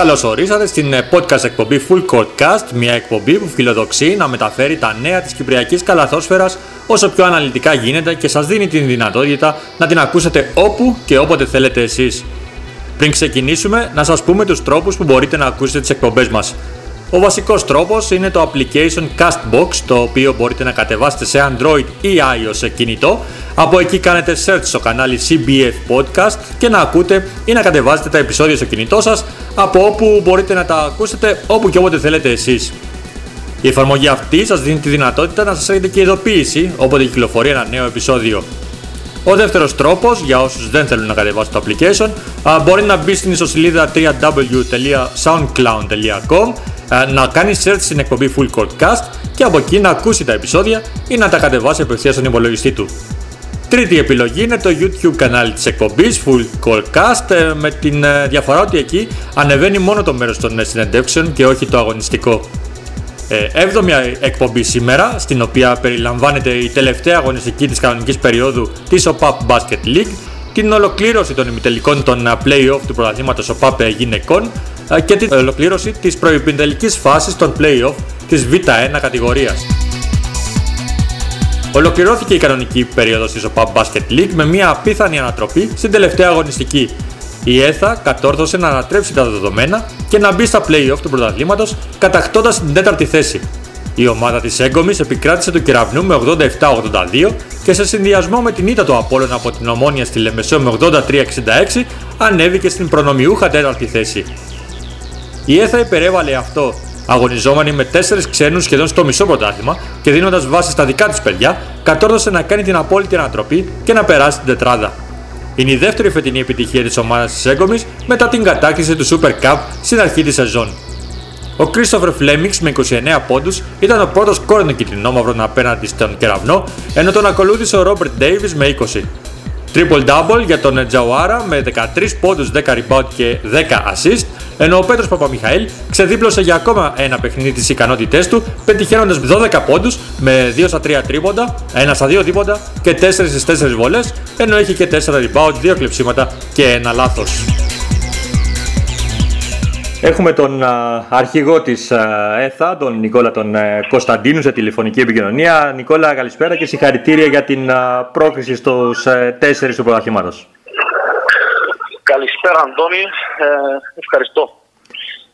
Καλώς ορίσατε στην ε, podcast εκπομπή Full Court Cast, μια εκπομπή που φιλοδοξεί να μεταφέρει τα νέα της κυπριακής καλαθόσφαιρας όσο πιο αναλυτικά γίνεται και σας δίνει την δυνατότητα να την ακούσετε όπου και όποτε θέλετε εσείς. Πριν ξεκινήσουμε, να σας πούμε τους τρόπους που μπορείτε να ακούσετε τις εκπομπές μας. Ο βασικός τρόπος είναι το application Castbox, το οποίο μπορείτε να κατεβάσετε σε Android ή iOS σε κινητό. Από εκεί κάνετε search στο κανάλι CBF Podcast και να ακούτε ή να κατεβάζετε τα επεισόδια στο κινητό σας, από όπου μπορείτε να τα ακούσετε όπου και όποτε θέλετε εσείς. Η εφαρμογή αυτή σας δίνει τη δυνατότητα να σας έχετε και ειδοποίηση όποτε κυκλοφορεί ένα νέο επεισόδιο. Ο δεύτερος τρόπος, για όσους δεν θέλουν να κατεβάσουν το application, α, μπορεί να μπει στην ιστοσελίδα www.soundcloud.com να κάνει search στην εκπομπή Full Cast και από εκεί να ακούσει τα επεισόδια ή να τα κατεβάσει απευθείας στον υπολογιστή του. Τρίτη επιλογή είναι το YouTube κανάλι της εκπομπής Full Cast ε, με την ε, διαφορά ότι εκεί ανεβαίνει μόνο το μέρος των ε, συνεντεύξεων και όχι το αγωνιστικό. Ε, έβδομη εκπομπή σήμερα, στην οποία περιλαμβάνεται η τελευταία αγωνιστική της κανονικής περίοδου της OPAP Basket League, την ολοκλήρωση των ημιτελικών των play-off του πρωταθλήματος OPAP γυναικών και την ολοκλήρωση της προϋπιτελικής φάσης των play-off της Β1 κατηγορίας. Ολοκληρώθηκε η κανονική περίοδος της OPAP Basket League με μια απίθανη ανατροπή στην τελευταία αγωνιστική. Η ΕΘΑ κατόρθωσε να ανατρέψει τα δεδομένα και να μπει στα play-off του πρωταθλήματος κατακτώντας την τέταρτη θέση. Η ομάδα της Έγκομης επικράτησε του κεραυνού με 87-82 και σε συνδυασμό με την ήττα του Απόλλωνα από την Ομόνια στη Λεμεσό με 83-66 ανέβηκε στην προνομιούχα τέταρτη θέση. Η ΕΘΑ υπερέβαλε αυτό αγωνιζόμενη με 4 ξένους σχεδόν στο μισό πρωτάθλημα και δίνοντας βάση στα δικά της παιδιά, κατόρθωσε να κάνει την απόλυτη ανατροπή και να περάσει την τετράδα. Είναι η δεύτερη φετινή επιτυχία της ομάδας της Έγκομης μετά την κατάκτηση του Super Cup στην αρχή της σεζόν. Ο Christopher Flemings με 29 πόντους ήταν ο πρώτος κόρνο κυτρινόμαυρων απέναντι στον κεραυνό, ενώ τον ακολούθησε ο Robert Davis με 20. Triple double για τον Τζαουάρα με 13 πόντους, 10 rebound και 10 assist, ενώ ο Πέτρος Παπαμιχαήλ ξεδίπλωσε για ακόμα ένα παιχνίδι τις ικανότητές του, πετυχαίνοντας 12 πόντους με 2 στα 3 τρίποντα, 1 στα 2 τίποτα και 4 στις 4 βολές, ενώ έχει και 4 rebound, 2 κλεψίματα και ένα λάθος. Έχουμε τον α, αρχηγό της α, ΕΘΑ, τον Νικόλα τον ε, Κωνσταντίνου σε τηλεφωνική επικοινωνία. Νικόλα, καλησπέρα και συγχαρητήρια για την α, πρόκριση στους ε, τέσσερις του πρωταθλήματος. Καλησπέρα Αντώνη, ε, ευχαριστώ.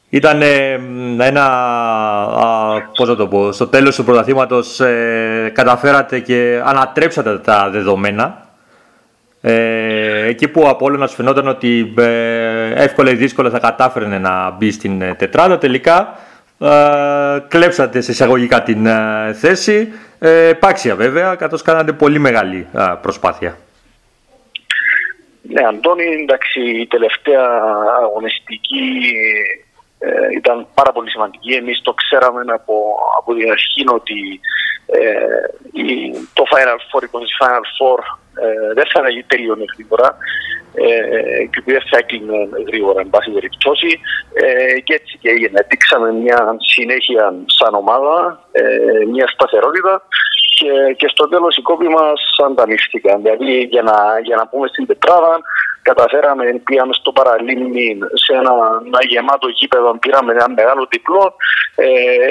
Ήταν ε, ένα, α, πώς θα το πω, στο τέλος του πρωταθλήματος ε, καταφέρατε και ανατρέψατε τα δεδομένα. Ε, εκεί που ο Απόλλωνας φαινόταν ότι ε, εύκολα ή δύσκολα θα κατάφερνε να μπει στην ε, τετράδα, τελικά ε, κλέψατε σε εισαγωγικά την ε, θέση. Ε, πάξια βέβαια, καθώς κάνατε πολύ μεγάλη ε, προσπάθεια. Ναι, Αντώνη, εντάξει, η τελευταία αγωνιστική ε, ήταν πάρα πολύ σημαντική. Εμείς το ξέραμε από, από την αρχή ότι ε, η, το Final Four, η Final Four ε, δεν θα τελειώνει γρήγορα ε, και δεν θα έκλεινε γρήγορα, εν πάση περιπτώσει. Ε, και έτσι και έγινε. Δείξαμε μια συνέχεια σαν ομάδα, ε, μια σταθερότητα και, και στο τέλος οι κόποι μας ανταμείφθηκαν. Δηλαδή, για να, για να πούμε στην τετράδα, καταφέραμε, πήγαμε στο παραλίμνη σε ένα, ένα γεμάτο γήπεδο, πήραμε ένα μεγάλο διπλό. Ε,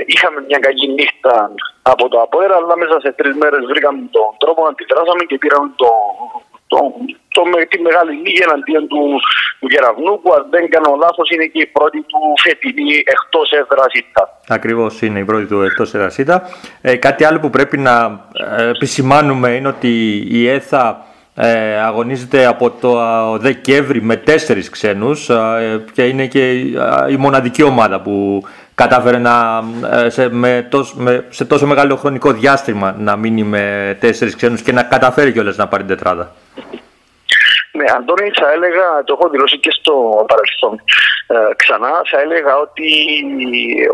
είχαμε μια κακή νύχτα από το απόερα, αλλά μέσα σε τρεις μέρες βρήκαμε τον τρόπο να αντιδράσαμε και πήραμε το, το, το, το, τη μεγάλη νύχη εναντίον του, του Γεραβνού, που αν δεν κάνω λάθος είναι και η πρώτη του φετινή εκτός έδρας ήττα. Ακριβώς είναι η πρώτη του εκτός έδρας ήττα. Ε, κάτι άλλο που πρέπει να ε, επισημάνουμε είναι ότι η ΕΘΑ ε, αγωνίζεται από το Δεκέμβρη με τέσσερις ξένους ε, και είναι και η μοναδική ομάδα που κατάφερε να, ε, σε, με τόσο, με, σε τόσο μεγάλο χρονικό διάστημα να μείνει με τέσσερις ξένους και να καταφέρει κιόλας να πάρει τετράδα. Ναι, Αντώνη, θα έλεγα, το έχω δηλώσει και στο παρελθόν ε, ξανά, θα έλεγα ότι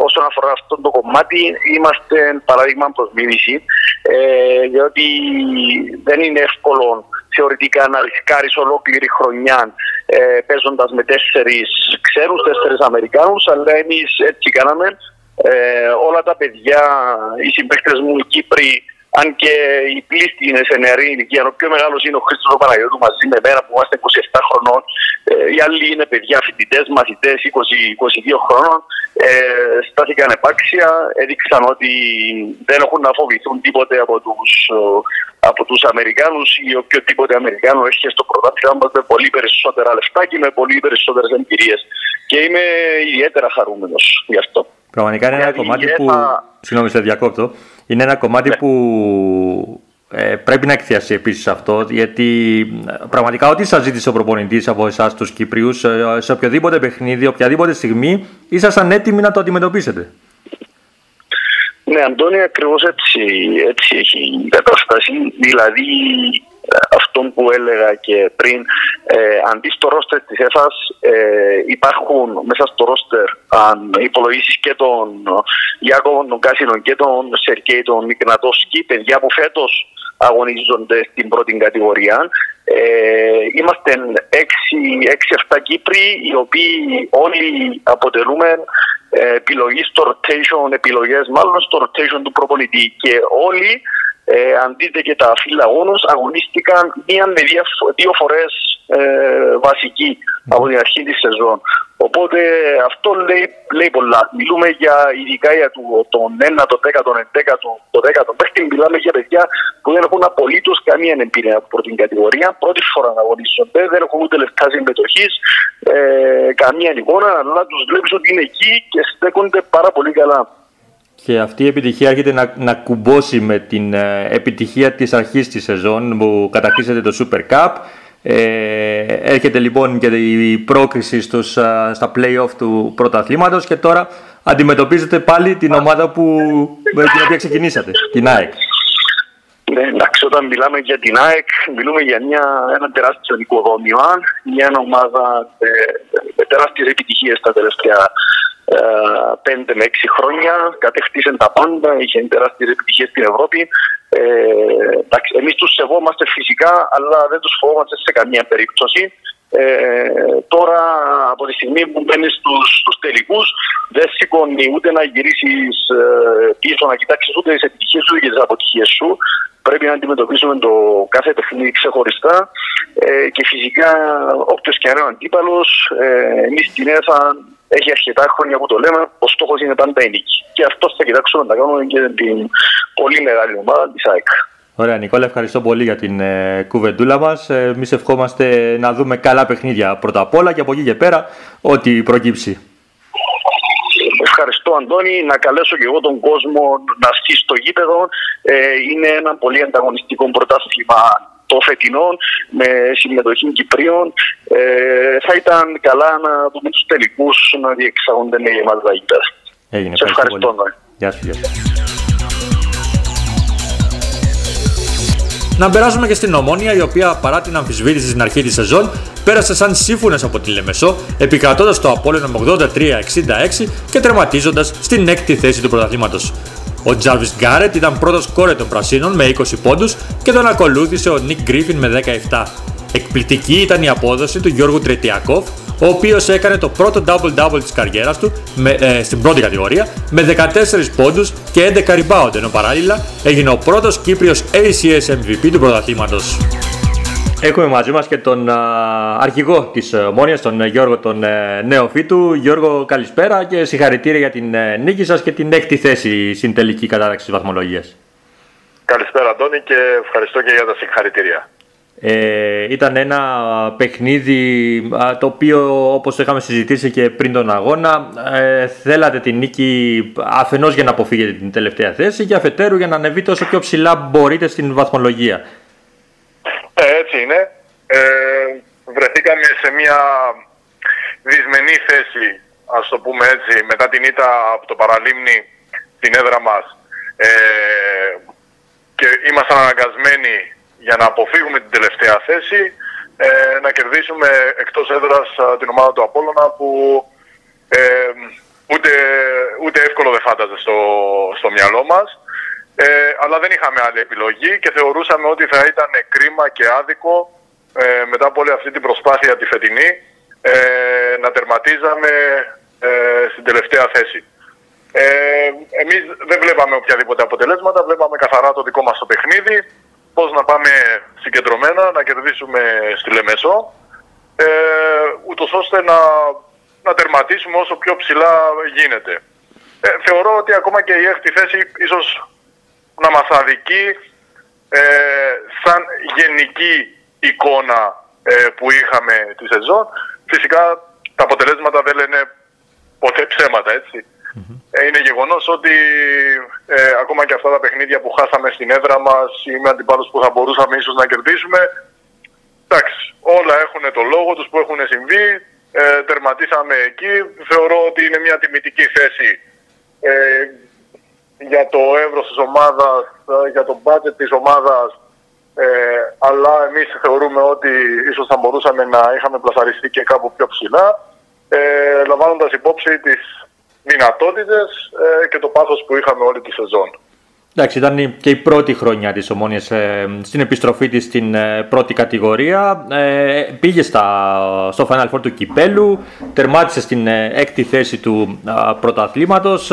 όσον αφορά αυτό το κομμάτι είμαστε παράδειγμα προς μίμηση, ε, διότι δεν είναι εύκολο θεωρητικά να ρισκάρεις ολόκληρη χρονιά ε, παίζοντας με τέσσερις ξέρους, τέσσερις Αμερικάνους, αλλά εμείς έτσι κάναμε. Ε, όλα τα παιδιά, οι συμπαίκτες μου, οι Κύπροι, αν και η πλήστη είναι σε νεαρή ηλικία, ο πιο μεγάλος είναι ο Χρήστος Παναγιώτου μαζί με μένα που είμαστε 27 χρονών. Ε, οι άλλοι είναι παιδιά, φοιτητές, μαθητές 20-22 χρονών. Ε, στάθηκαν επάξια, έδειξαν ότι δεν έχουν να φοβηθούν τίποτε από τους από τους Αμερικάνους ή οποιοδήποτε Αμερικάνο έχει στο πρωτάθλημα μα με πολύ περισσότερα λεφτά και με πολύ περισσότερες εμπειρίες. Και είμαι ιδιαίτερα χαρούμενος γι' αυτό. Πραγματικά είναι ένα κομμάτι που. Συγγνώμη, σε διακόπτω. Είναι ένα κομμάτι ναι. που ε, πρέπει να εκθιάσει επίσης αυτό, γιατί ε, πραγματικά ό,τι σας ζήτησε ο προπονητής από εσάς τους Κύπριου, ε, σε οποιοδήποτε παιχνίδι, οποιαδήποτε στιγμή, ήσασταν έτοιμοι να το αντιμετωπίσετε. Ναι, Αντώνη, ακριβώς έτσι, έτσι έχει η κατάσταση. Δηλαδή, αυτό που έλεγα και πριν, ε, αντί στο ρόστερ της ΕΦΑΣ ες, υπάρχουν μέσα στο ρόστερ, αν υπολογίσεις και τον Γιάκο τον Κάσινο και τον Σερκέη τον Μικνατόσκι, παιδιά που φέτος αγωνίζονται στην πρώτη κατηγορία. Ε, είμαστε 6-7 Κύπροι, οι οποίοι όλοι αποτελούμε ε, επιλογή στο rotation, επιλογές μάλλον στο rotation του προπονητή και όλοι ε, αν δείτε και τα φύλλα αγώνους, αγωνίστηκαν μία με δύο, δύο φορές ε, βασική από την αρχή της σεζόν. Οπότε αυτό λέει, λέει πολλά. Μιλούμε για ειδικά για του, τον 1, τον 10, τον 11, τον 10, μέχρι μιλάμε για παιδιά που δεν έχουν απολύτως καμία εμπειρία από την κατηγορία. Πρώτη φορά να αγωνίζονται, δεν έχουν ούτε λεφτά συμμετοχής, ε, καμία εικόνα, αλλά τους βλέπεις ότι είναι εκεί και στέκονται πάρα πολύ καλά και αυτή η επιτυχία έρχεται να, να κουμπώσει με την ε, επιτυχία της αρχής της σεζόν που κατακτήσατε το Super Cup. Ε, έρχεται λοιπόν και η πρόκριση στους, στα play-off του πρωταθλήματος και τώρα αντιμετωπίζετε πάλι την ομάδα που, με την οποία ξεκινήσατε, την ΑΕΚ. Ναι, εντάξει, όταν μιλάμε για την ΑΕΚ, μιλούμε για μια, ένα τεράστιο οικοδόμημα, μια ομάδα με, με τεράστιες επιτυχίες τα τελευταία πέντε με έξι χρόνια, κατέκτησε τα πάντα, είχε τεράστιες επιτυχίες στην Ευρώπη. Ε, Εμείς τους σεβόμαστε φυσικά, αλλά δεν τους φοβόμαστε σε καμία περίπτωση. Ε, τώρα από τη στιγμή που μπαίνει στους τελικούς, δεν σηκώνει ούτε να γυρίσεις ε, πίσω να κοιτάξεις ούτε τις επιτυχίες σου ούτε τις αποτυχίες σου. Πρέπει να αντιμετωπίσουμε το κάθε παιχνίδι ξεχωριστά ε, και φυσικά όποιος και αν είναι ο αντίπαλος, ε, εμείς στην ΕΘΑ έχει αρκετά χρόνια που το λέμε, ο στόχος είναι πάντα η νίκη. Και αυτός θα κοιτάξουμε να κάνουμε και την πολύ μεγάλη ομάδα της ΑΕΚ. Ωραία, Νικόλα, ευχαριστώ πολύ για την ε, κουβεντούλα μας. Ε, Εμείς ευχόμαστε να δούμε καλά παιχνίδια πρώτα απ' όλα και από εκεί και πέρα ό,τι προκύψει. Ευχαριστώ, Αντώνη. Να καλέσω και εγώ τον κόσμο να στήσει στο γήπεδο. Ε, είναι ένα πολύ ανταγωνιστικό πρωτάθλημα το φετινό με συμμετοχή Κυπρίων. Ε, θα ήταν καλά να δούμε τους τελικούς να διεξάγονται με γεμάτα γήπεδα. Έγινε. Σε ευχαριστώ. Ναι. Γεια σου, γεια σου. Να περάσουμε και στην Ομόνια, η οποία παρά την αμφισβήτηση στην αρχή της σεζόν, πέρασε σαν σύμφωνες από τη Λεμεσό, επικρατώντας το Απόλαιο με 83-66 και τερματίζοντας στην έκτη θέση του πρωταθλήματος. Ο Jarvis Γκάρετ ήταν πρώτος κόρε των Πρασίνων με 20 πόντους και τον ακολούθησε ο Νίκ Γκρίφιν με 17. Εκπληκτική ήταν η απόδοση του Γιώργου Τρετιακόφ, ο οποίος έκανε το πρώτο double-double της καριέρας του με, ε, στην πρώτη κατηγορία με 14 πόντους και 11 rebound, ενώ παράλληλα έγινε ο πρώτος Κύπριος ACS MVP του πρωταθλήματος. Έχουμε μαζί μας και τον αρχηγό της Μόνιας, τον Γιώργο τον ε, Νεοφίτου. Γιώργο, καλησπέρα και συγχαρητήρια για την ε, νίκη σας και την έκτη θέση στην τελική κατάταξη της βαθμολογίας. Καλησπέρα Αντώνη και ευχαριστώ και για τα συγχαρητήρια. Ε, ήταν ένα παιχνίδι το οποίο όπως είχαμε συζητήσει και πριν τον αγώνα ε, θέλατε την νίκη αφενός για να αποφύγετε την τελευταία θέση και αφετέρου για να ανεβείτε όσο πιο ψηλά μπορείτε στην βαθμολογία. Ε, έτσι είναι. Ε, βρεθήκαμε σε μια δυσμενή θέση, ας το πούμε έτσι, μετά την ήττα από το Παραλίμνη την έδρα μας. Ε, και ήμασταν αναγκασμένοι για να αποφύγουμε την τελευταία θέση ε, να κερδίσουμε εκτός έδρας α, την ομάδα του Απόλλωνα που ε, ούτε, ούτε εύκολο δεν φάνταζε στο, στο μυαλό μας. Ε, αλλά δεν είχαμε άλλη επιλογή και θεωρούσαμε ότι θα ήταν κρίμα και άδικο ε, μετά από όλη αυτή την προσπάθεια τη φετινή ε, να τερματίζαμε ε, στην τελευταία θέση. Ε, εμείς δεν βλέπαμε οποιαδήποτε αποτελέσματα, βλέπαμε καθαρά το δικό μας το παιχνίδι, πώς να πάμε συγκεντρωμένα, να κερδίσουμε στη Λεμεσό, ε, ούτως ώστε να, να τερματίσουμε όσο πιο ψηλά γίνεται. Ε, θεωρώ ότι ακόμα και η έκτη θέση ίσως να μας αδικεί ε, σαν γενική εικόνα ε, που είχαμε τη σεζόν. Φυσικά τα αποτελέσματα δεν λένε ποτέ ψέματα, έτσι. Ε, είναι γεγονός ότι ε, ακόμα και αυτά τα παιχνίδια που χάσαμε στην έδρα μας ή με αντιπάλους που θα μπορούσαμε ίσως να κερδίσουμε, εντάξει, όλα έχουν το λόγο τους που έχουν συμβεί, ε, τερματίσαμε εκεί. Θεωρώ ότι είναι μια τιμητική θέση ε, για το εύρος της ομάδας, ε, για το budget της ομάδας, ε, αλλά εμείς θεωρούμε ότι ίσως θα μπορούσαμε να είχαμε πλασαριστεί και κάπου πιο ψηλά, ε, λαμβάνοντας υπόψη τις δυνατότητες ε, και το πάθος που είχαμε όλη τη σεζόν. Εντάξει, ήταν και η πρώτη χρονιά της Ομόνιας ε, στην επιστροφή της στην ε, πρώτη κατηγορία. Ε, πήγε στα, στο Final Four του Κυπέλου, τερμάτισε στην ε, έκτη θέση του πρωταθλήματος.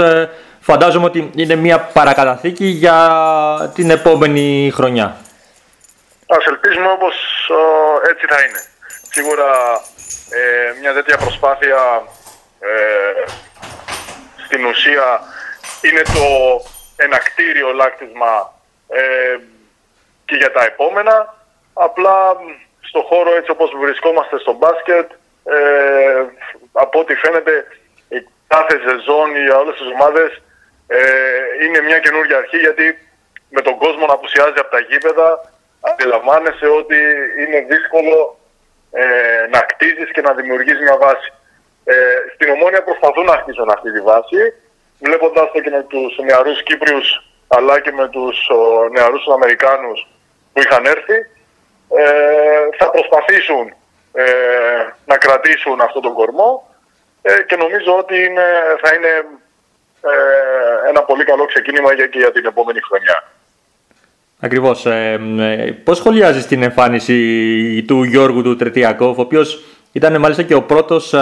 Φαντάζομαι ότι είναι μια παρακαταθήκη για την επόμενη χρονιά. Ας ελπίζουμε όπως έτσι θα είναι. Σίγουρα μια τέτοια προσπάθεια στην ουσία είναι το ένα κτίριο λάκτισμα ε, και για τα επόμενα. Απλά στο χώρο έτσι όπως βρισκόμαστε στο μπάσκετ, ε, από ό,τι φαίνεται η κάθε σεζόν για όλες τις ομάδες ε, είναι μια καινούργια αρχή γιατί με τον κόσμο να απουσιάζει από τα γήπεδα αντιλαμβάνεσαι ότι είναι δύσκολο ε, να κτίζεις και να δημιουργείς μια βάση. Ε, στην Ομόνια προσπαθούν να χτίσουν αυτή τη βάση βλέποντας το και με τους νεαρούς Κύπριους αλλά και με τους νεαρούς Αμερικάνους που είχαν έρθει ε, θα προσπαθήσουν ε, να κρατήσουν αυτόν τον κορμό ε, και νομίζω ότι είναι, θα είναι ε, ένα πολύ καλό ξεκίνημα για, και για την επόμενη χρονιά. Ακριβώς. Ε, πώς σχολιάζεις την εμφάνιση του Γιώργου του Τρετιακόφ, ο οποίος ήταν μάλιστα και ο πρώτος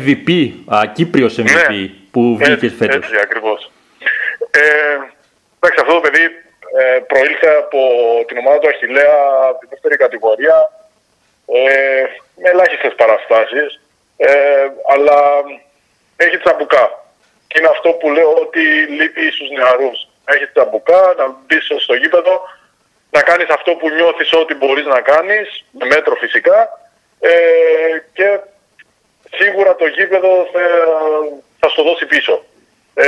MVP, Κύπριος MVP. Ναι που βγήκες φέτος. Έτσι, ακριβώς. Ε, εντάξει, αυτό το παιδί ε, προήλθε από την ομάδα του Αχιλέα από την δεύτερη κατηγορία ε, με ελάχιστες παραστάσεις ε, αλλά έχει τσαμπουκά. Και είναι αυτό που λέω ότι λείπει στους νεαρούς. Έχεις τσαμπουκά, να μπεις στο γήπεδο, να κάνεις αυτό που νιώθεις ότι μπορείς να κάνεις, με μέτρο φυσικά, ε, και σίγουρα το γήπεδο θα, θα στο δώσει πίσω. Ε,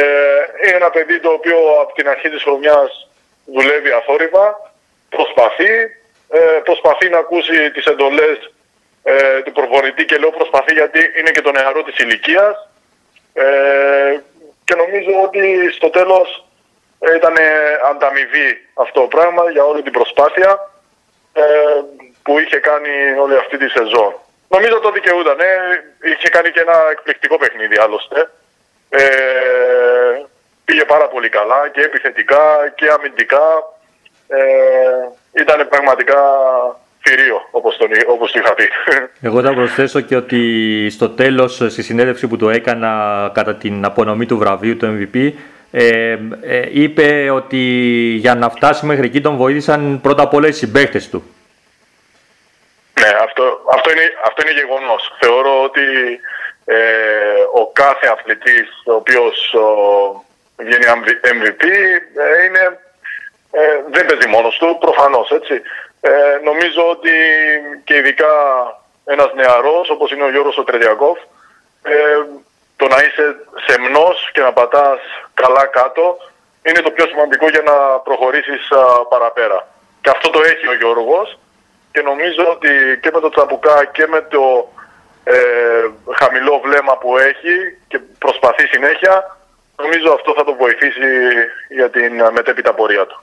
είναι ένα παιδί το οποίο από την αρχή της χρονιάς δουλεύει αθόρυβα, προσπαθεί, ε, προσπαθεί να ακούσει τις εντολές ε, του προπονητή και λέω προσπαθεί γιατί είναι και το νεαρό της ηλικίας. Ε, και νομίζω ότι στο τέλος ε, ήταν ανταμοιβή αυτό το πράγμα για όλη την προσπάθεια ε, που είχε κάνει όλη αυτή τη σεζόν. Νομίζω το δικαιούταν. Είχε κάνει και ένα εκπληκτικό παιχνίδι άλλωστε. Ε, πήγε πάρα πολύ καλά και επιθετικά και αμυντικά. Ε, ήταν πραγματικά θηρίο, όπως, τον, όπως το είχα πει. Εγώ θα προσθέσω και ότι στο τέλος, στη συνέντευξη που το έκανα κατά την απονομή του βραβείου του MVP, ε, ε, είπε ότι για να φτάσει μέχρι εκεί τον βοήθησαν πρώτα απ' όλα οι συμπαίκτες του. Ναι, αυτό, αυτό, είναι, αυτό είναι γεγονός. Θεωρώ ότι ε, ο κάθε αθλητής ο οποίος ο, βγαίνει MVP ε, είναι, ε, δεν παίζει μόνος του, προφανώς έτσι. Ε, νομίζω ότι και ειδικά ένας νεαρός όπως είναι ο Γιώργος ο Τρεδιακόφ το να είσαι σεμνός και να πατάς καλά κάτω είναι το πιο σημαντικό για να προχωρήσεις παραπέρα. Και αυτό το έχει ο Γιώργος και νομίζω ότι και με το τσαμπουκά και με το ε, χαμηλό βλέμμα που έχει και προσπαθεί συνέχεια, νομίζω αυτό θα τον βοηθήσει για την μετέπειτα πορεία του.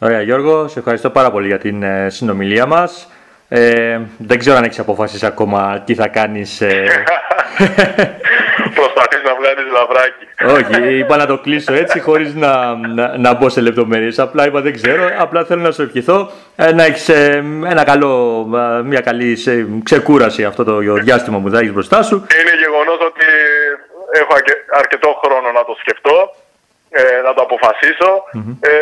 Ωραία Γιώργο, σε ευχαριστώ πάρα πολύ για την ε, συνομιλία μας. Ε, δεν ξέρω αν έχεις αποφασίσει ακόμα τι θα κάνεις. Ε... Προσπαθείς να βγάλεις λαβράκι. Όχι, είπα να το κλείσω έτσι χωρίς να, να, να μπω σε λεπτομέρειες. Απλά είπα δεν ξέρω. Απλά θέλω να σου ευχηθώ ε, να έχεις ε, ένα καλό, ε, μια καλή σε, ξεκούραση αυτό το διάστημα που θα έχεις μπροστά σου. Είναι γεγονός ότι έχω αρκε- αρκετό χρόνο να το σκεφτώ, ε, να το αποφασισω Ε,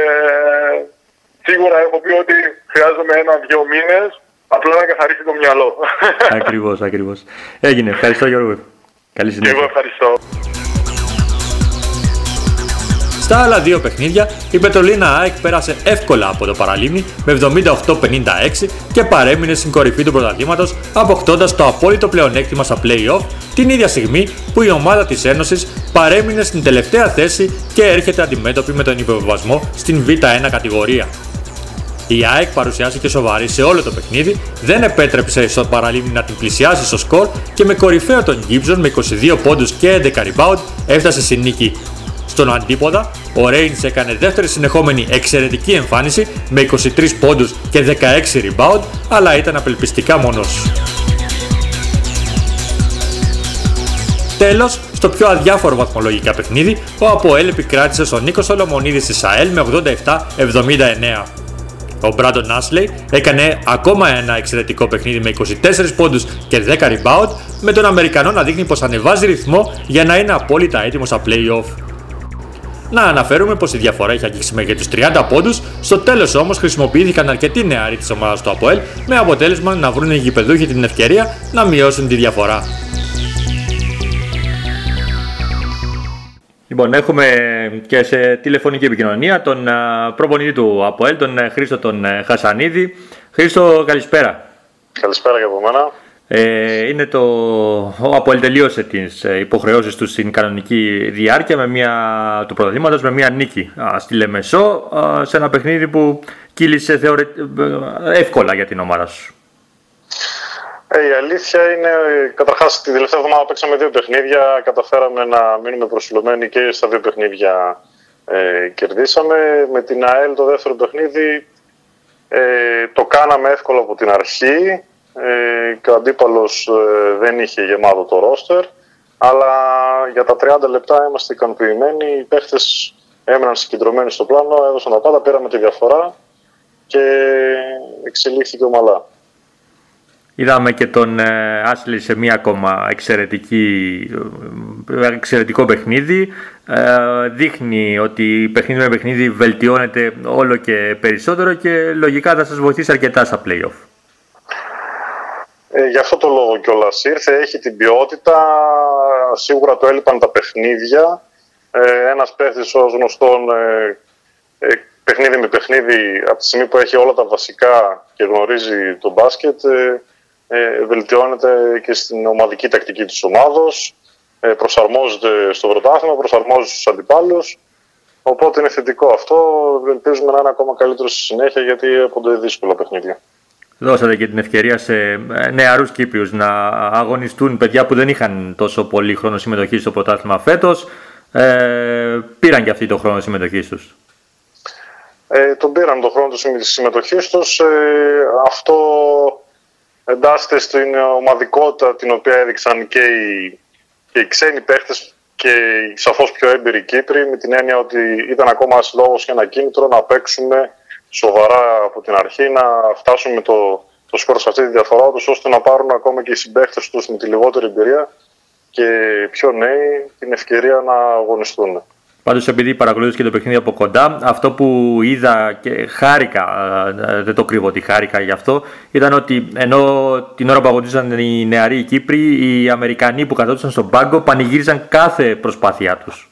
σίγουρα έχω πει ότι χρειάζομαι ένα-δυο μήνες απλά να καθαρίσει το μυαλό. ακριβώς, ακριβώς. Έγινε. Ευχαριστώ Γιώργο. Καλή Και συνέχεια. εγώ ευχαριστώ. Στα άλλα δύο παιχνίδια, η Πετρολίνα ΑΕΚ πέρασε εύκολα από το παραλίμνη με 78-56 και παρέμεινε στην κορυφή του πρωταθλήματος, αποκτώντας το απόλυτο πλεονέκτημα στα play-off την ίδια στιγμή που η ομάδα της Ένωσης παρέμεινε στην τελευταία θέση και έρχεται αντιμέτωπη με τον υποβιβασμό στην Β1 κατηγορία. Η ΑΕΚ παρουσιάστηκε σοβαρή σε όλο το παιχνίδι, δεν επέτρεψε στο παραλίμνη να την πλησιάσει στο σκορ και με κορυφαίο τον Gibson με 22 πόντους και 11 rebound έφτασε στη νίκη. Στον αντίποδα, ο Reigns έκανε δεύτερη συνεχόμενη εξαιρετική εμφάνιση με 23 πόντους και 16 rebound, αλλά ήταν απελπιστικά μόνος. Τέλος, στο πιο αδιάφορο βαθμολογικά παιχνίδι, ο Αποέλ επικράτησε στον Νίκο Σολομονίδη τη ΑΕΛ με 87-79. Ο Μπράντον Άσλεϊ έκανε ακόμα ένα εξαιρετικό παιχνίδι με 24 πόντους και 10 rebound, με τον Αμερικανό να δείχνει πως ανεβάζει ρυθμό για να είναι απόλυτα έτοιμος στα play-off. Να αναφέρουμε πως η διαφορά έχει αγγίξει μέχρι τους 30 πόντους, στο τέλος όμως χρησιμοποιήθηκαν αρκετοί νεαροί της ομάδας του Αποέλ, με αποτέλεσμα να βρουν οι γηπεδούχοι την ευκαιρία να μειώσουν τη διαφορά. Λοιπόν, έχουμε και σε τηλεφωνική επικοινωνία τον α, προπονητή του ΑΠΟΕΛ, τον ε, Χρήστο τον ε, Χασανίδη. Χρήστο, καλησπέρα. Καλησπέρα και από μένα. Ε, είναι το, ο ΑΠΟΕΛ τελείωσε τις ε, υποχρεώσεις του στην κανονική διάρκεια με μια, του πρωταθλήματος με μια νίκη α, στη Λεμεσό α, σε ένα παιχνίδι που κύλησε θεωρε, ε, εύκολα για την ομάδα σου. Ε, η αλήθεια είναι, καταρχάς, τη τελευταία εβδομάδα παίξαμε δύο παιχνίδια. Καταφέραμε να μείνουμε προσιλωμένοι και στα δύο παιχνίδια ε, κερδίσαμε. Με την ΑΕΛ το δεύτερο παιχνίδι ε, το κάναμε εύκολα από την αρχή ε, και ο αντίπαλος ε, δεν είχε γεμάτο το ρόστερ. Αλλά για τα 30 λεπτά είμαστε ικανοποιημένοι. Οι παίχτες έμεναν συγκεντρωμένοι στο πλάνο, έδωσαν τα πάντα, πήραμε τη διαφορά και εξελίχθηκε ομαλά. Είδαμε και τον ε, Άσλι σε μία ακόμα εξαιρετική, ε, εξαιρετικό παιχνίδι. Ε, δείχνει ότι παιχνίδι με παιχνίδι βελτιώνεται όλο και περισσότερο και λογικά θα σας βοηθήσει αρκετά στα play-off. Ε, γι' αυτό το λόγο κιόλας ήρθε. Έχει την ποιότητα. Σίγουρα το έλειπαν τα παιχνίδια. Ε, Ένας παίχτης ω γνωστόν ε, ε, παιχνίδι με παιχνίδι, από τη στιγμή που έχει όλα τα βασικά και γνωρίζει το μπάσκετ, ε, ε, βελτιώνεται και στην ομαδική τακτική της ομάδος, ε, προσαρμόζεται στο πρωτάθλημα, προσαρμόζεται στους αντιπάλους. Οπότε είναι θετικό αυτό. Ελπίζουμε να είναι ακόμα καλύτερο στη συνέχεια γιατί έρχονται δύσκολα παιχνίδια. Δώσατε και την ευκαιρία σε ε, νεαρούς Κύπριους να αγωνιστούν παιδιά που δεν είχαν τόσο πολύ χρόνο συμμετοχή στο πρωτάθλημα φέτος. Ε, πήραν και αυτοί το χρόνο συμμετοχής τους; Ε, τον πήραν τον χρόνο της συμμετοχής τους. Ε, αυτό εντάσσεται στην ομαδικότητα την οποία έδειξαν και οι, και οι ξένοι παίχτες και οι σαφώς πιο έμπειροι Κύπροι με την έννοια ότι ήταν ακόμα ένας λόγος και ένα κίνητρο να παίξουμε σοβαρά από την αρχή, να φτάσουμε το, το σκορ σε αυτή τη διαφορά τους ώστε να πάρουν ακόμα και οι συμπαίχτες τους με τη λιγότερη εμπειρία και πιο νέοι την ευκαιρία να αγωνιστούν. Πάντως, επειδή παρακολούθησα και το παιχνίδι από κοντά, αυτό που είδα και χάρηκα, ε, δεν το κρύβω ότι χάρηκα γι' αυτό, ήταν ότι ενώ την ώρα που αγωνίζαν οι νεαροί οι Κύπροι, οι Αμερικανοί που καθόντουσαν στον πάγκο πανηγύριζαν κάθε προσπάθειά τους.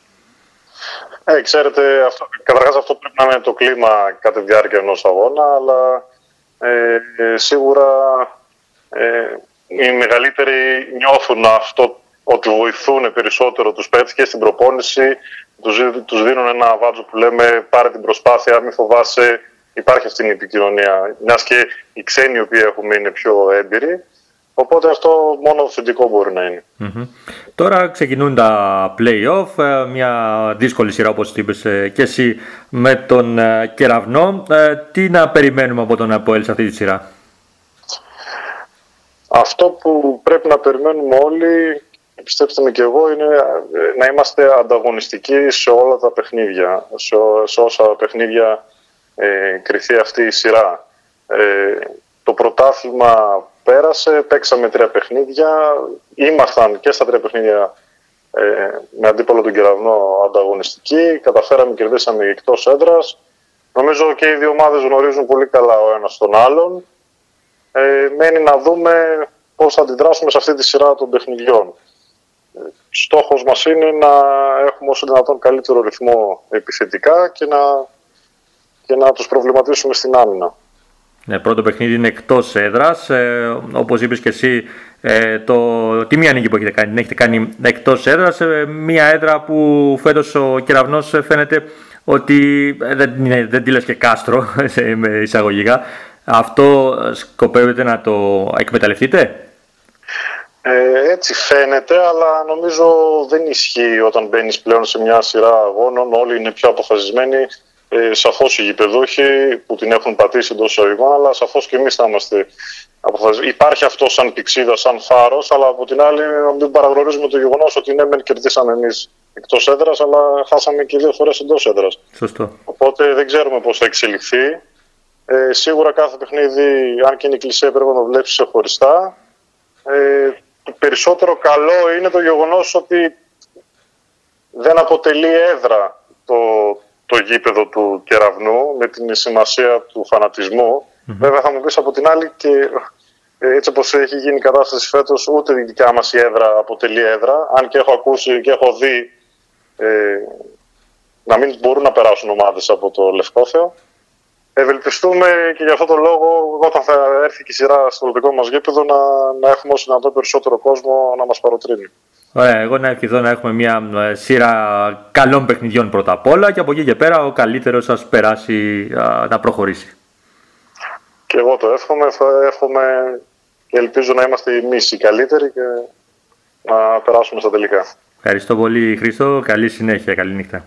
Ε, ξέρετε, αυτό, καταρχάς αυτό πρέπει να είναι το κλίμα κατά τη διάρκεια ενός αγώνα, αλλά ε, ε, σίγουρα ε, οι μεγαλύτεροι νιώθουν αυτό ότι βοηθούν περισσότερο τους παίκτες και στην προπόνηση, τους, τους δίνουν ένα βάτζο που λέμε πάρε την προσπάθεια, μην φοβάσαι, υπάρχει αυτή η επικοινωνία. Μιας και οι ξένοι οι οποίοι έχουμε είναι πιο έμπειροι, οπότε αυτό μόνο θετικό μπορεί να είναι. Mm-hmm. Τώρα ξεκινούν τα play-off, μια δύσκολη σειρά όπως είπες και εσύ με τον Κεραυνό. Τι να περιμένουμε από τον Αποέλ σε αυτή τη σειρά; Αυτό που πρέπει να περιμένουμε όλοι, πιστέψτε με και εγώ, είναι ε, να είμαστε ανταγωνιστικοί σε όλα τα παιχνίδια, σε, σε όσα παιχνίδια ε, κρυθεί αυτή η σειρά. Ε, το πρωτάθλημα πέρασε, παίξαμε τρία παιχνίδια, ήμασταν και στα τρία παιχνίδια ε, με αντίπαλο τον κεραυνό ανταγωνιστική, καταφέραμε, κερδίσαμε εκτός έδρας. Νομίζω και οι δύο ομάδες γνωρίζουν πολύ καλά ο ένας τον άλλον. Ε, μένει να δούμε πώς θα αντιδράσουμε σε αυτή τη σειρά των παιχνιδιών. Ε, στόχος μας είναι να έχουμε όσο δυνατόν καλύτερο ρυθμό επιθετικά και να, και να τους προβληματίσουμε στην άμυνα. Ναι, πρώτο παιχνίδι είναι εκτός έδρας. Ε, Όπως είπες και εσύ, ε, το, τι μία νίκη που έχετε κάνει, την έχετε κάνει εκτός έδρας. Ε, μία έδρα που φέτος ο κεραυνός φαίνεται ότι ε, δεν, δεν τη λες και κάστρο με εισαγωγικά. Αυτό σκοπεύετε να το εκμεταλλευτείτε; Ε, έτσι φαίνεται, αλλά νομίζω δεν ισχύει όταν μπαίνεις πλέον σε μια σειρά αγώνων. Όλοι είναι πιο αποφασισμένοι ε, σαφώς οι γηπεδούχοι που την έχουν πατήσει εντός εισαγωγικών, αλλά σαφώς και εμείς θα είμαστε αποφασισμένοι. Υπάρχει αυτό σαν πηξίδα, σαν φάρος, αλλά από την άλλη να μην παραγνωρίζουμε το γεγονός ότι ναι, μεν κερδίσαμε εμείς εκτός έδρας, αλλά χάσαμε και δύο φορές εντός έδρας. Σωστό. Οπότε δεν ξέρουμε πώς θα εξελιχθεί. Ε, σίγουρα κάθε παιχνίδι, αν και είναι κλεισέ, πρέπει να το βλέπεις ξεχωριστά. Ε, το περισσότερο καλό είναι το γεγονός ότι δεν αποτελεί έδρα το, το γήπεδο του κεραυνού με την σημασία του φανατισμού. Βέβαια θα μου πεις από την άλλη και ε, έτσι όπως έχει γίνει η κατάσταση φέτος ούτε η δικιά μας η έδρα αποτελεί έδρα αν και έχω ακούσει και έχω δει ε, να μην μπορούν να περάσουν ομάδες από το Λευκόθεο. Ευελπιστούμε και για αυτό το λόγο, όταν θα έρθει και η σειρά στο δικό μας γήπεδο, να, να έχουμε όσο δυνατόν περισσότερο κόσμο να μας παροτρύνει. Ωραία, εγώ να ευχηθώ να έχουμε μια ε, σειρά καλών παιχνιδιών πρώτα απ' όλα και από εκεί και πέρα ο καλύτερος σας περάσει να προχωρήσει. Και εγώ το εύχομαι, θα εύχομαι και ελπίζω να είμαστε εμείς οι καλύτεροι και να περάσουμε στα τελικά. Ευχαριστώ πολύ Χρήστο, καλή συνέχεια, καλή νύχτα.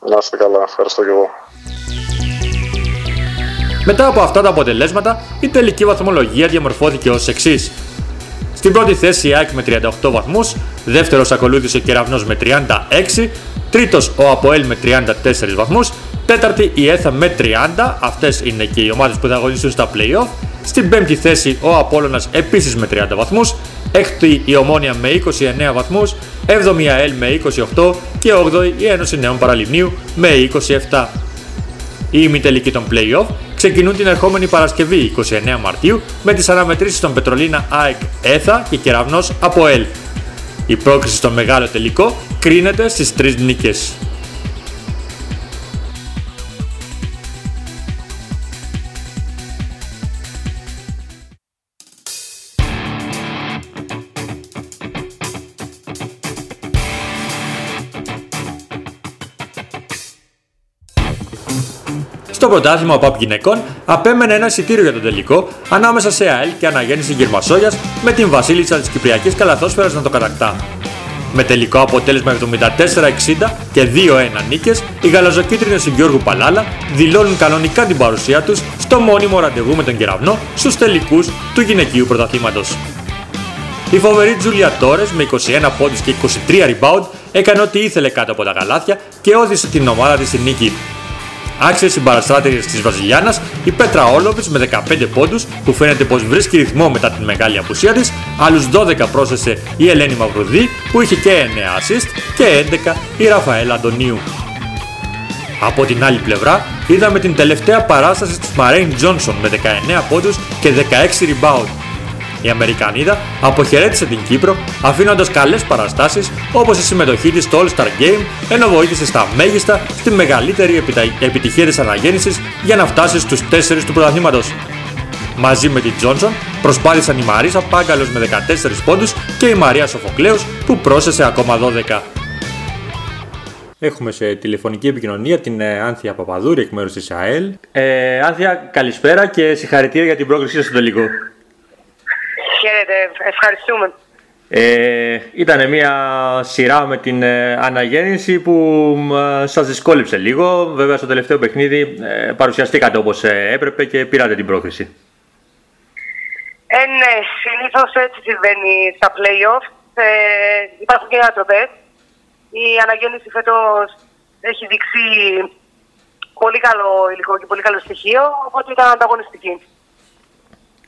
Να είστε καλά, ευχαριστώ και εγώ. Μετά από αυτά τα αποτελέσματα, η τελική βαθμολογία διαμορφώθηκε ως εξής. Στην πρώτη θέση η ΑΕΚ με 38 βαθμούς, δεύτερος ακολούθησε ο Κεραυνός με 36, τρίτος ο Αποέλ με 34 βαθμούς, τέταρτη η ΕΘΑ με 30, αυτές είναι και οι ομάδες που θα αγωνιστούν στα play-off, στην πέμπτη θέση ο Απόλλωνας επίσης με 30 βαθμούς, έκτη η Ομόνια με 29 βαθμούς, 7η η ΑΕΛ με 28 και 8η η Ένωση Νέων Παραλιμνίου με 27. Η ημιτελική των play-off ξεκινούν την ερχόμενη Παρασκευή 29 Μαρτίου με τις αναμετρήσεις των Πετρολίνα ΑΕΚ ΕΘΑ και Κεραυνός από ΕΛ. Η πρόκριση στο μεγάλο τελικό κρίνεται στις τρεις νίκες. Στο πρωτάθλημα ο ΠΑΠ γυναικών απέμενε ένα εισιτήριο για το τελικό ανάμεσα σε ΑΕΛ και Αναγέννηση Γερμασόγιας με την Βασίλισσα της Κυπριακής Καλαθόσφαιρας να το κατακτά. Με τελικό αποτέλεσμα 74-60 και 2-1 νίκες, οι γαλαζοκίτρινες του Γιώργου Παλάλα δηλώνουν κανονικά την παρουσία τους στο μόνιμο ραντεβού με τον Κεραυνό στους τελικούς του γυναικείου πρωταθλήματος. Η φοβερή Τζούλια Τόρες με 21 πόντους και 23 rebound έκανε ό,τι ήθελε κάτω από τα γαλάθια και ώθησε την ομάδα της στη νίκη άξιες συμπαραστράτηρε της Βραζιλιάνας, η Πέτρα Όλοβιτς με 15 πόντους που φαίνεται πως βρίσκει ρυθμό μετά την μεγάλη απουσία της, άλλους 12 πρόσθεσε η Ελένη Μαυρουδή που είχε και 9 assist και 11 η Ραφαέλα Αντωνίου. Από την άλλη πλευρά είδαμε την τελευταία παράσταση της Μαρέιν Τζόνσον με 19 πόντους και 16 rebound η Αμερικανίδα αποχαιρέτησε την Κύπρο αφήνοντας καλές παραστάσεις όπως η συμμετοχή της στο All-Star Game ενώ βοήθησε στα μέγιστα στη μεγαλύτερη επιτυχία της αναγέννησης για να φτάσει στους 4 του πρωταθλήματος. Μαζί με την Τζόνσον προσπάθησαν η Μαρίσα Πάγκαλος με 14 πόντους και η Μαρία Σοφοκλέους που πρόσθεσε ακόμα 12. Έχουμε σε τηλεφωνική επικοινωνία την ε, Άνθια Παπαδούρη εκ μέρους της ΑΕΛ. Ε, Άνθια, καλησπέρα και συγχαρητήρια για την πρόκληση στο τελικό. Χαίρετε, ευχαριστούμε. Ε, ήταν μια σειρά με την ε, αναγέννηση που ε, σας δυσκόλυψε λίγο. Βέβαια στο τελευταίο παιχνίδι ε, παρουσιαστήκατε όπως ε, έπρεπε και πήρατε την πρόκριση. Ε, ναι, συνήθως έτσι συμβαίνει στα playoff. Ε, υπάρχουν και ανατροπέ. Η αναγέννηση φέτος έχει δείξει πολύ καλό υλικό και πολύ καλό στοιχείο, οπότε ήταν ανταγωνιστική.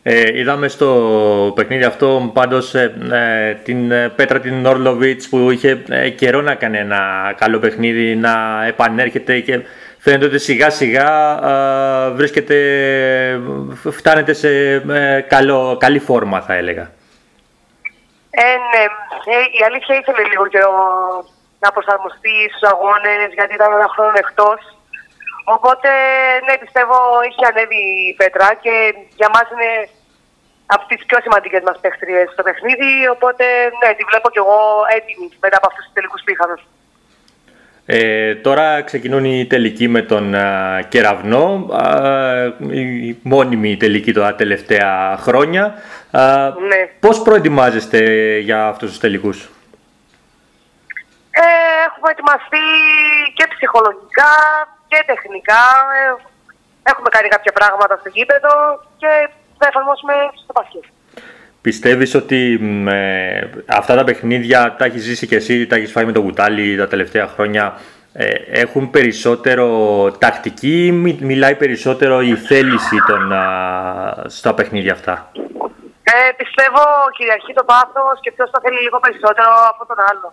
Ε, είδαμε στο παιχνίδι αυτό πάντως ε, ε, την ε, Πέτρα την Ορλοβίτς που είχε καιρό να κάνει ένα καλό παιχνίδι, να επανέρχεται και φαίνεται ότι σιγά σιγά βρίσκεται, φτάνεται σε καλό, καλή φόρμα θα έλεγα. Ε, ναι, η αλήθεια ήθελε λίγο καιρό να προσαρμοστεί στους αγώνες γιατί ήταν ένα χρόνο εκτός. Οπότε, ναι, πιστεύω είχε ανέβει η Πέτρα και για μας είναι από τις πιο σημαντικές μας παίχτριες στο παιχνίδι, οπότε ναι, τη βλέπω κι εγώ έτοιμη μετά από αυτούς τους τελικούς που Ε, τώρα ξεκινούν οι τελικοί με τον α, Κεραυνό, α, η μόνιμη τελική τα τελευταία χρόνια. Α, ναι. Πώς προετοιμάζεστε για αυτούς τους τελικούς; Ε, έχουμε ετοιμαστεί και ψυχολογικά και τεχνικά. Ε, έχουμε κάνει κάποια πράγματα στο γήπεδο και θα εφαρμόσουμε στο μπάσκετ. Πιστεύεις ότι με αυτά τα παιχνίδια τα έχεις ζήσει και εσύ, τα έχεις φάει με το κουτάλι τα τελευταία χρόνια, ε, έχουν περισσότερο τακτική ή μιλάει περισσότερο η θέληση των, α, στα παιχνίδια αυτά; Ε, πιστεύω κυριαρχεί το πάθος και ποιος θα θέλει λίγο περισσότερο από τον άλλο.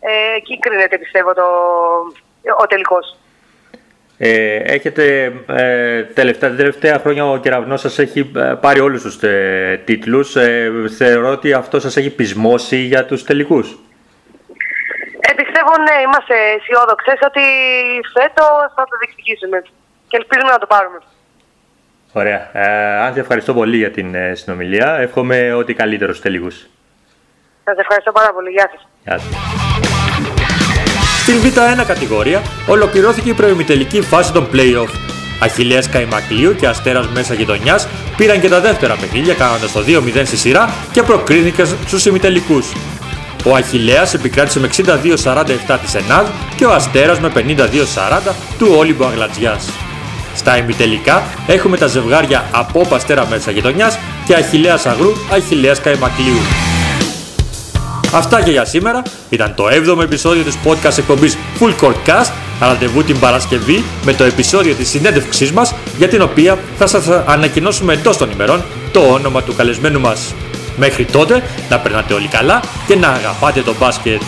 Ε, εκεί κρίνεται πιστεύω το, ο τελικός. Ε, έχετε ε, τελευταία, τελευταία χρόνια ο κεραυνός σας έχει ε, πάρει όλους τους ε, τίτλους. Ε, θεωρώ ότι αυτό σας έχει πεισμώσει για τους τελικούς. Ε, πιστεύω ναι, είμαστε αισιόδοξες ότι φέτος θα το διεκδικήσουμε και ελπίζουμε να το πάρουμε. Ωραία. Ε, αν ευχαριστώ πολύ για την ε, συνομιλία. Εύχομαι ό,τι καλύτερο στους τελικούς. Σας ευχαριστώ πάρα πολύ. Γεια σας. Γεια σας. Στην Β1 κατηγορία ολοκληρώθηκε η προημιτελική φάση των play-off. Αχιλέας Καϊμακλείου και Αστέρας Μέσας Γειτονιάς πήραν και τα δεύτερα παιχνίδια κάνοντας το 2-0 στη σειρά και προκρίθηκαν στους ημιτελικούς. Ο Αχιλέας επικράτησε με 62-47 της ΕΝΑΔ και ο Αστέρας με 52-40 του Όλυμπου Αγλατζιάς. Στα ημιτελικά έχουμε τα ζευγάρια από Αστέρα Μέσας Γειτονιάς και Αχιλέας Αγρού Αχιλέας Καϊμακλείου. Αυτά και για σήμερα. Ήταν το 7ο επεισόδιο της podcast εκπομπής Full Court Cast. Ραντεβού την Παρασκευή με το επεισόδιο της συνέντευξής μας για την οποία θα σας ανακοινώσουμε εντός των ημερών το όνομα του καλεσμένου μας. Μέχρι τότε να περνάτε όλοι καλά και να αγαπάτε το μπάσκετ.